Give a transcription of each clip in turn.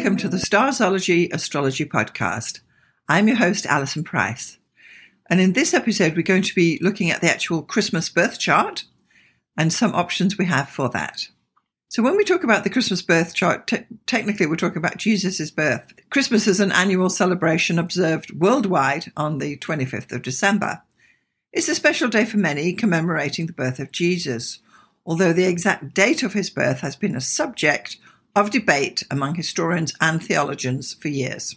welcome to the Starzology Astrology Podcast. I'm your host, Alison Price. And in this episode, we're going to be looking at the actual Christmas birth chart and some options we have for that. So, when we talk about the Christmas birth chart, te- technically we're talking about Jesus' birth. Christmas is an annual celebration observed worldwide on the 25th of December. It's a special day for many, commemorating the birth of Jesus, although the exact date of his birth has been a subject of debate among historians and theologians for years.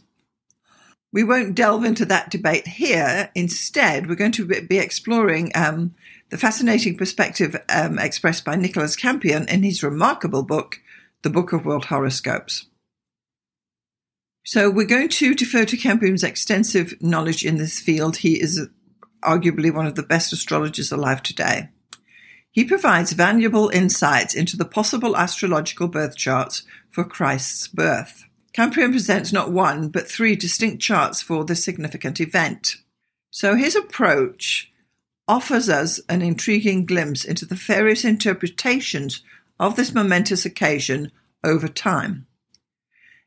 We won't delve into that debate here. Instead, we're going to be exploring um, the fascinating perspective um, expressed by Nicholas Campion in his remarkable book, The Book of World Horoscopes. So, we're going to defer to Campion's extensive knowledge in this field. He is arguably one of the best astrologers alive today. He provides valuable insights into the possible astrological birth charts for Christ's birth. Campion presents not one, but three distinct charts for this significant event. So his approach offers us an intriguing glimpse into the various interpretations of this momentous occasion over time.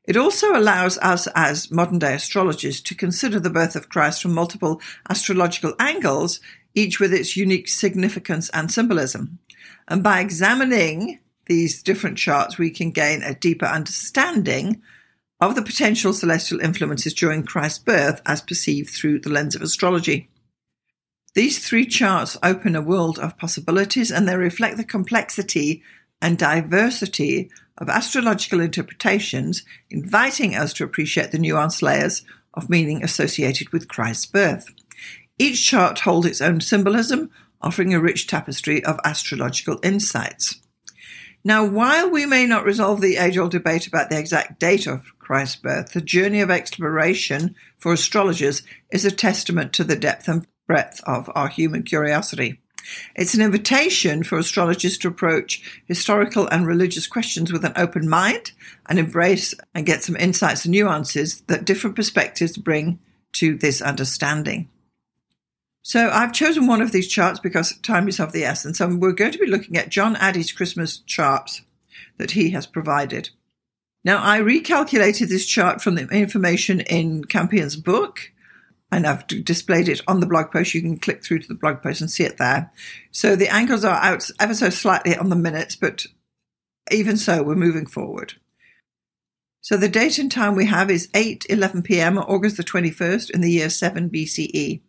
It also allows us as modern day astrologers to consider the birth of Christ from multiple astrological angles each with its unique significance and symbolism. And by examining these different charts, we can gain a deeper understanding of the potential celestial influences during Christ's birth as perceived through the lens of astrology. These three charts open a world of possibilities and they reflect the complexity and diversity of astrological interpretations, inviting us to appreciate the nuanced layers of meaning associated with Christ's birth. Each chart holds its own symbolism, offering a rich tapestry of astrological insights. Now, while we may not resolve the age old debate about the exact date of Christ's birth, the journey of exploration for astrologers is a testament to the depth and breadth of our human curiosity. It's an invitation for astrologers to approach historical and religious questions with an open mind and embrace and get some insights and nuances that different perspectives bring to this understanding. So I've chosen one of these charts because time is of the essence, and we're going to be looking at John Addey's Christmas charts that he has provided. Now, I recalculated this chart from the information in Campion's book, and I've displayed it on the blog post. You can click through to the blog post and see it there. So the angles are out ever so slightly on the minutes, but even so, we're moving forward. So the date and time we have is 8 11 p.m. August the 21st in the year 7 BCE.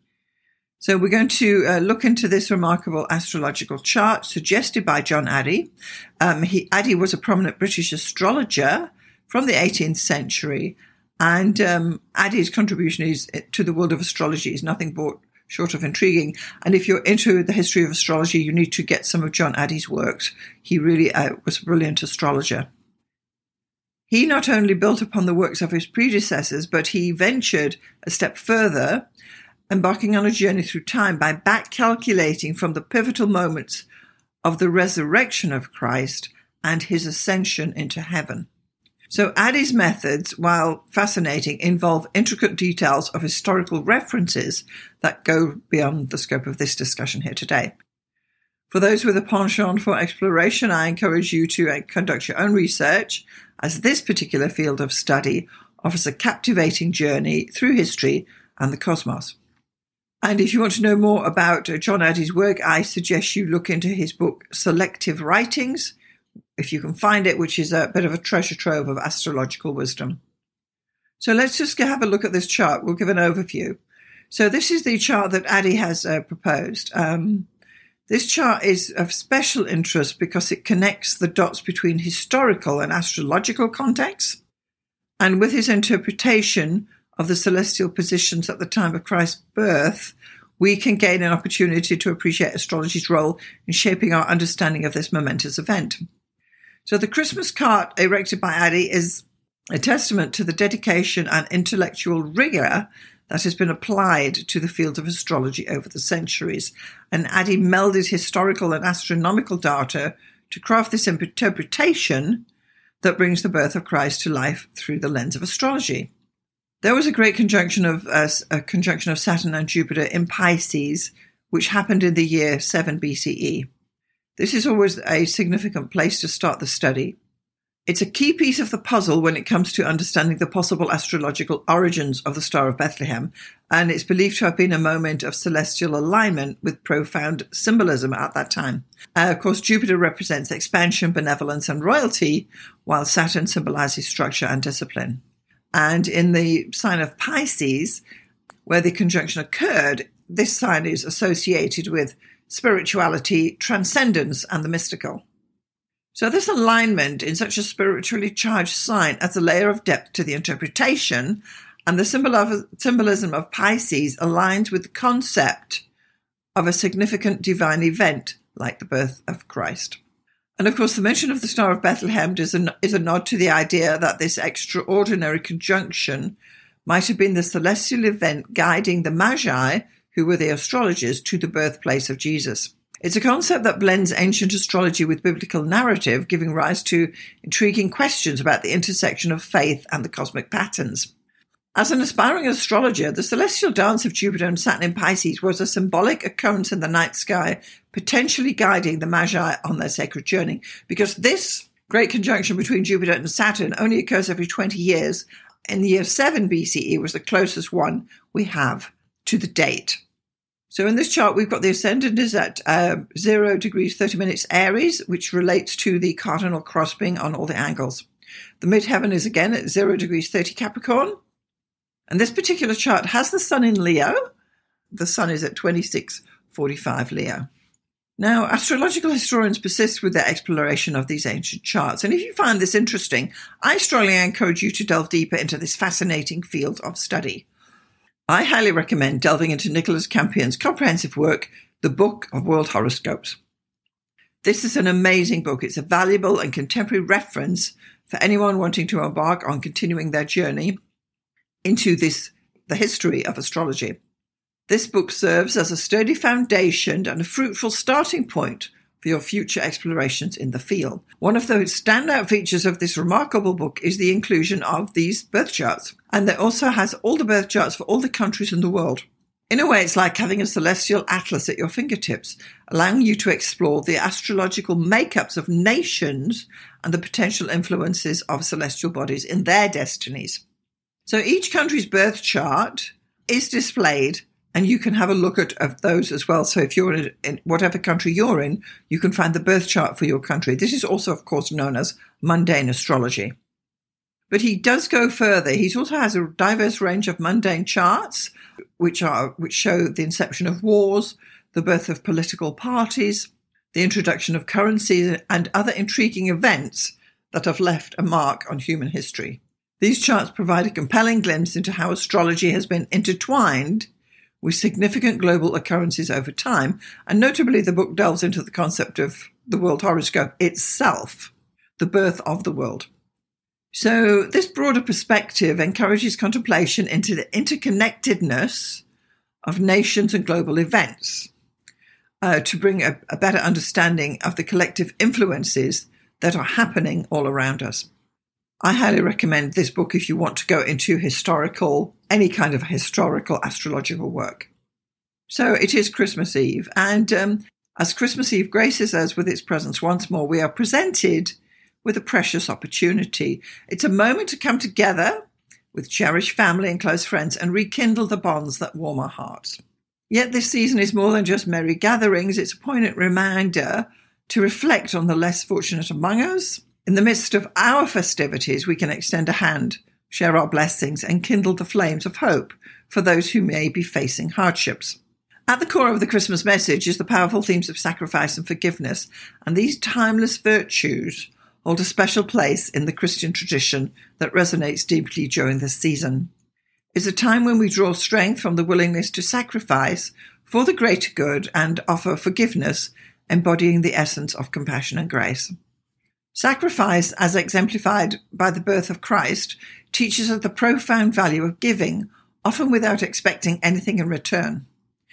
So we're going to uh, look into this remarkable astrological chart suggested by John Addey. Um, he, Addey was a prominent British astrologer from the 18th century, and um, Addey's contribution is, uh, to the world of astrology is nothing but short of intriguing. And if you're into the history of astrology, you need to get some of John Addey's works. He really uh, was a brilliant astrologer. He not only built upon the works of his predecessors, but he ventured a step further embarking on a journey through time by back calculating from the pivotal moments of the resurrection of Christ and his ascension into heaven. So Addey's methods, while fascinating, involve intricate details of historical references that go beyond the scope of this discussion here today. For those with a penchant for exploration, I encourage you to uh, conduct your own research, as this particular field of study offers a captivating journey through history and the cosmos. And if you want to know more about uh, John Addey's work, I suggest you look into his book, Selective Writings, if you can find it, which is a bit of a treasure trove of astrological wisdom. So let's just have a look at this chart. We'll give an overview. So this is the chart that Addey has uh, proposed. Um, this chart is of special interest because it connects the dots between historical and astrological contexts. And with his interpretation, of the celestial positions at the time of Christ's birth, we can gain an opportunity to appreciate astrology's role in shaping our understanding of this momentous event. So, the Christmas cart erected by Addey is a testament to the dedication and intellectual rigor that has been applied to the field of astrology over the centuries. And Addey melded historical and astronomical data to craft this interpretation that brings the birth of Christ to life through the lens of astrology. There was a great conjunction of uh, a conjunction of Saturn and Jupiter in Pisces, which happened in the year 7 BCE. This is always a significant place to start the study. It's a key piece of the puzzle when it comes to understanding the possible astrological origins of the Star of Bethlehem, and it's believed to have been a moment of celestial alignment with profound symbolism at that time. Uh, of course, Jupiter represents expansion, benevolence, and royalty, while Saturn symbolizes structure and discipline. And in the sign of Pisces, where the conjunction occurred, this sign is associated with spirituality, transcendence, and the mystical. So, this alignment in such a spiritually charged sign adds a layer of depth to the interpretation, and the symbol of, symbolism of Pisces aligns with the concept of a significant divine event like the birth of Christ. And of course, the mention of the Star of Bethlehem is a, is a nod to the idea that this extraordinary conjunction might have been the celestial event guiding the Magi, who were the astrologers, to the birthplace of Jesus. It's a concept that blends ancient astrology with biblical narrative, giving rise to intriguing questions about the intersection of faith and the cosmic patterns. As an aspiring astrologer, the celestial dance of Jupiter and Saturn in Pisces was a symbolic occurrence in the night sky, potentially guiding the Magi on their sacred journey. Because this great conjunction between Jupiter and Saturn only occurs every 20 years, in the year 7 BCE was the closest one we have to the date. So in this chart, we've got the ascendant is at uh, 0 degrees 30 minutes Aries, which relates to the cardinal crossbeam on all the angles. The midheaven is again at 0 degrees 30 Capricorn. And this particular chart has the sun in Leo. The sun is at 2645 Leo. Now, astrological historians persist with their exploration of these ancient charts. And if you find this interesting, I strongly encourage you to delve deeper into this fascinating field of study. I highly recommend delving into Nicholas Campion's comprehensive work, The Book of World Horoscopes. This is an amazing book. It's a valuable and contemporary reference for anyone wanting to embark on continuing their journey into this the history of astrology. This book serves as a sturdy foundation and a fruitful starting point for your future explorations in the field. One of the standout features of this remarkable book is the inclusion of these birth charts, and it also has all the birth charts for all the countries in the world. In a way, it's like having a celestial atlas at your fingertips, allowing you to explore the astrological makeups of nations and the potential influences of celestial bodies in their destinies. So each country's birth chart is displayed and you can have a look at of those as well. So if you're in, in, whatever country you're in, you can find the birth chart for your country. This is also, of course, known as mundane astrology. But he does go further. He also has a diverse range of mundane charts, which are which show the inception of wars, the birth of political parties, the introduction of currencies, and other intriguing events that have left a mark on human history. These charts provide a compelling glimpse into how astrology has been intertwined with significant global occurrences over time, and notably the book delves into the concept of the world horoscope itself, the birth of the world. So, this broader perspective encourages contemplation into the interconnectedness of nations and global events uh, to bring a, a better understanding of the collective influences that are happening all around us. I highly recommend this book if you want to go into historical, any kind of historical astrological work. So it is Christmas Eve, and um, as Christmas Eve graces us with its presence once more, we are presented with a precious opportunity. It's a moment to come together with cherished family and close friends and rekindle the bonds that warm our hearts. Yet this season is more than just merry gatherings, it's a poignant reminder to reflect on the less fortunate among us in the midst of our festivities, we can extend a hand, share our blessings, and kindle the flames of hope for those who may be facing hardships. At the core of the Christmas message is the powerful themes of sacrifice and forgiveness, and these timeless virtues hold a special place in the Christian tradition that resonates deeply during this season. It's a time when we draw strength from the willingness to sacrifice for the greater good and offer forgiveness, embodying the essence of compassion and grace. Sacrifice, as exemplified by the birth of Christ, teaches us the profound value of giving, often without expecting anything in return.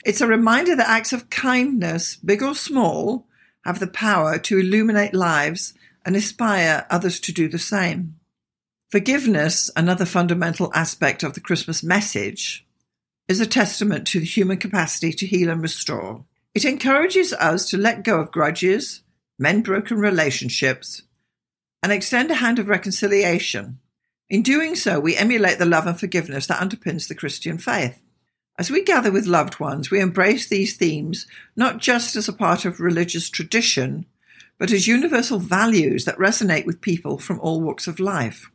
It's a reminder that acts of kindness, big or small, have the power to illuminate lives and inspire others to do the same. Forgiveness, another fundamental aspect of the Christmas message, is a testament to the human capacity to heal and restore. It encourages us to let go of grudges, mend broken relationships, and extend a hand of reconciliation. In doing so, we emulate the love and forgiveness that underpins the Christian faith. As we gather with loved ones, we embrace these themes not just as a part of religious tradition, but as universal values that resonate with people from all walks of life.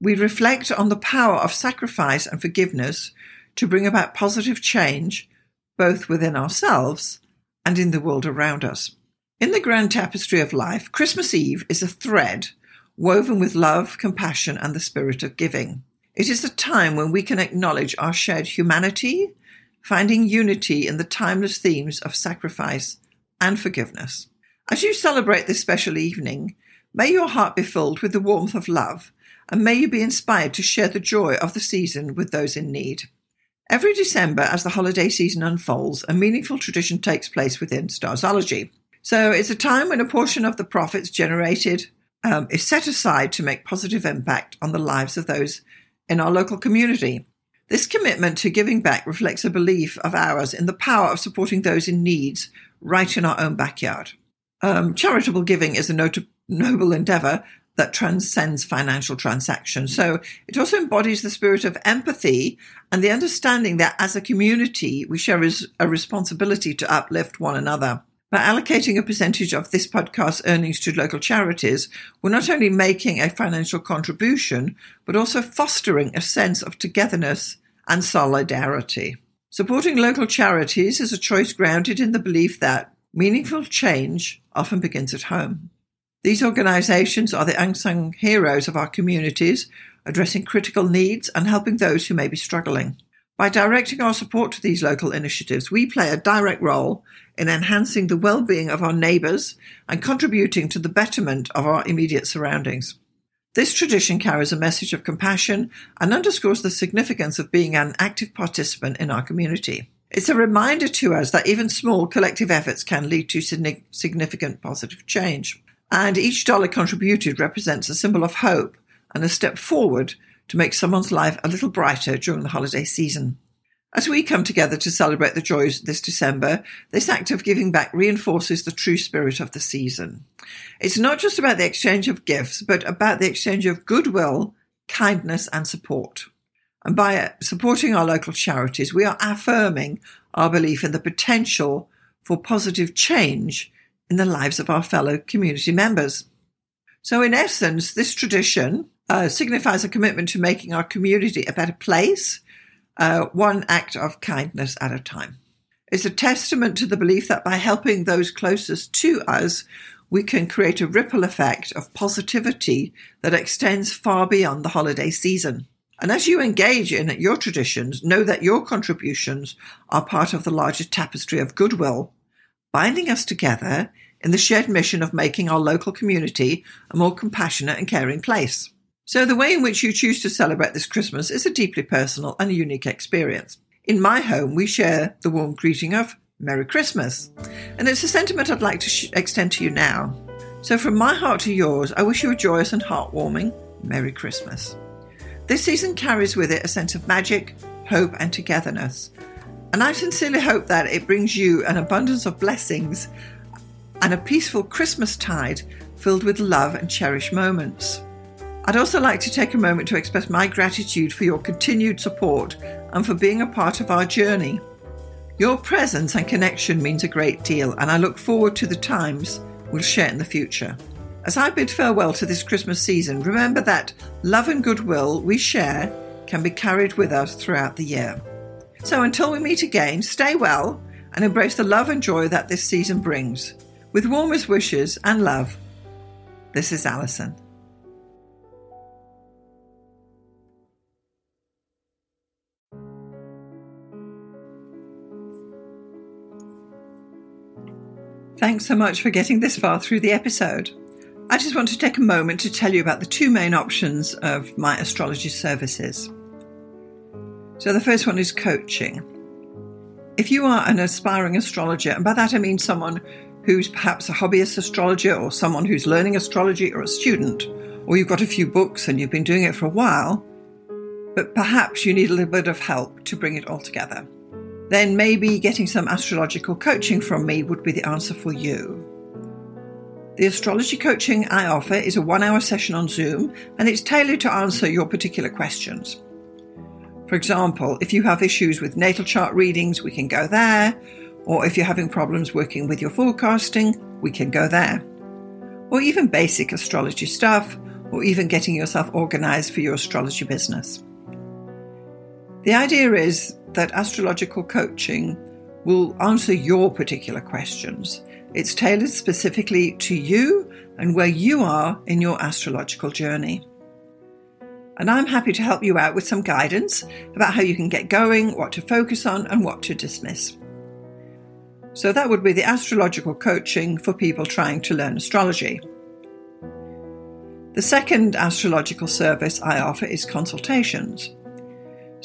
We reflect on the power of sacrifice and forgiveness to bring about positive change, both within ourselves and in the world around us. In the grand tapestry of life, Christmas Eve is a thread woven with love, compassion, and the spirit of giving. It is a time when we can acknowledge our shared humanity, finding unity in the timeless themes of sacrifice and forgiveness. As you celebrate this special evening, may your heart be filled with the warmth of love, and may you be inspired to share the joy of the season with those in need. Every December, as the holiday season unfolds, a meaningful tradition takes place within Starzology. So it's a time when a portion of the profits generated um, is set aside to make positive impact on the lives of those in our local community. This commitment to giving back reflects a belief of ours in the power of supporting those in needs right in our own backyard. Um, charitable giving is a not- noble endeavor that transcends financial transactions. So it also embodies the spirit of empathy and the understanding that as a community, we share a responsibility to uplift one another. By allocating a percentage of this podcast's earnings to local charities, we're not only making a financial contribution, but also fostering a sense of togetherness and solidarity. Supporting local charities is a choice grounded in the belief that meaningful change often begins at home. These organizations are the unsung heroes of our communities, addressing critical needs and helping those who may be struggling. By directing our support to these local initiatives, we play a direct role in enhancing the well-being of our neighbours and contributing to the betterment of our immediate surroundings. This tradition carries a message of compassion and underscores the significance of being an active participant in our community. It's a reminder to us that even small collective efforts can lead to significant positive change. And each dollar contributed represents a symbol of hope and a step forward to make someone's life a little brighter during the holiday season. As we come together to celebrate the joys this December, this act of giving back reinforces the true spirit of the season. It's not just about the exchange of gifts, but about the exchange of goodwill, kindness, and support. And by supporting our local charities, we are affirming our belief in the potential for positive change in the lives of our fellow community members. So, in essence, this tradition uh, signifies a commitment to making our community a better place uh, one act of kindness at a time. It's a testament to the belief that by helping those closest to us, we can create a ripple effect of positivity that extends far beyond the holiday season. And as you engage in your traditions, know that your contributions are part of the larger tapestry of goodwill, binding us together in the shared mission of making our local community a more compassionate and caring place. So, the way in which you choose to celebrate this Christmas is a deeply personal and unique experience. In my home, we share the warm greeting of Merry Christmas, and it's a sentiment I'd like to sh- extend to you now. So, from my heart to yours, I wish you a joyous and heartwarming Merry Christmas. This season carries with it a sense of magic, hope, and togetherness. And I sincerely hope that it brings you an abundance of blessings and a peaceful Christmas tide filled with love and cherished moments. I'd also like to take a moment to express my gratitude for your continued support and for being a part of our journey. Your presence and connection means a great deal, and I look forward to the times we'll share in the future. As I bid farewell to this Christmas season, remember that love and goodwill we share can be carried with us throughout the year. So until we meet again, stay well and embrace the love and joy that this season brings. With warmest wishes and love, this is Alison. Thanks so much for getting this far through the episode. I just want to take a moment to tell you about the two main options of my astrology services. So, the first one is coaching. If you are an aspiring astrologer, and by that I mean someone who's perhaps a hobbyist astrologer or someone who's learning astrology or a student, or you've got a few books and you've been doing it for a while, but perhaps you need a little bit of help to bring it all together then maybe getting some astrological coaching from me would be the answer for you. The astrology coaching I offer is a one hour session on Zoom and it's tailored to answer your particular questions. For example, if you have issues with natal chart readings, we can go there. Or if you're having problems working with your forecasting, we can go there. Or even basic astrology stuff, or even getting yourself organized for your astrology business. The idea is that astrological coaching will answer your particular questions. It's tailored specifically to you and where you are in your astrological journey and I'm happy to help you out with some guidance about how you can get going, what to focus on, and what to dismiss. So, that would be the astrological coaching for people trying to learn astrology. The second astrological service I offer is consultations.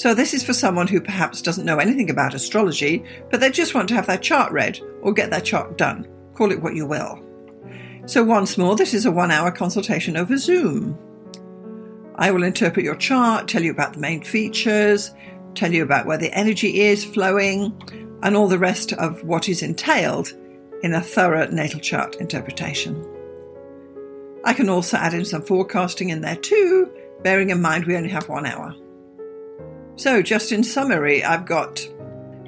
So, this is for someone who perhaps doesn't know anything about astrology, but they just want to have their chart read or get their chart done. Call it what you will. So, once more, this is a one hour consultation over Zoom. I will interpret your chart, tell you about the main features, tell you about where the energy is flowing, and all the rest of what is entailed in a thorough natal chart interpretation. I can also add in some forecasting in there too, bearing in mind we only have one hour. So, just in summary, I've got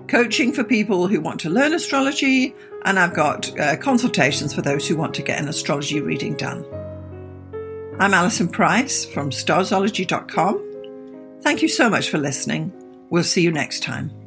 coaching for people who want to learn astrology, and I've got uh, consultations for those who want to get an astrology reading done. I'm Alison Price from starzology.com. Thank you so much for listening. We'll see you next time.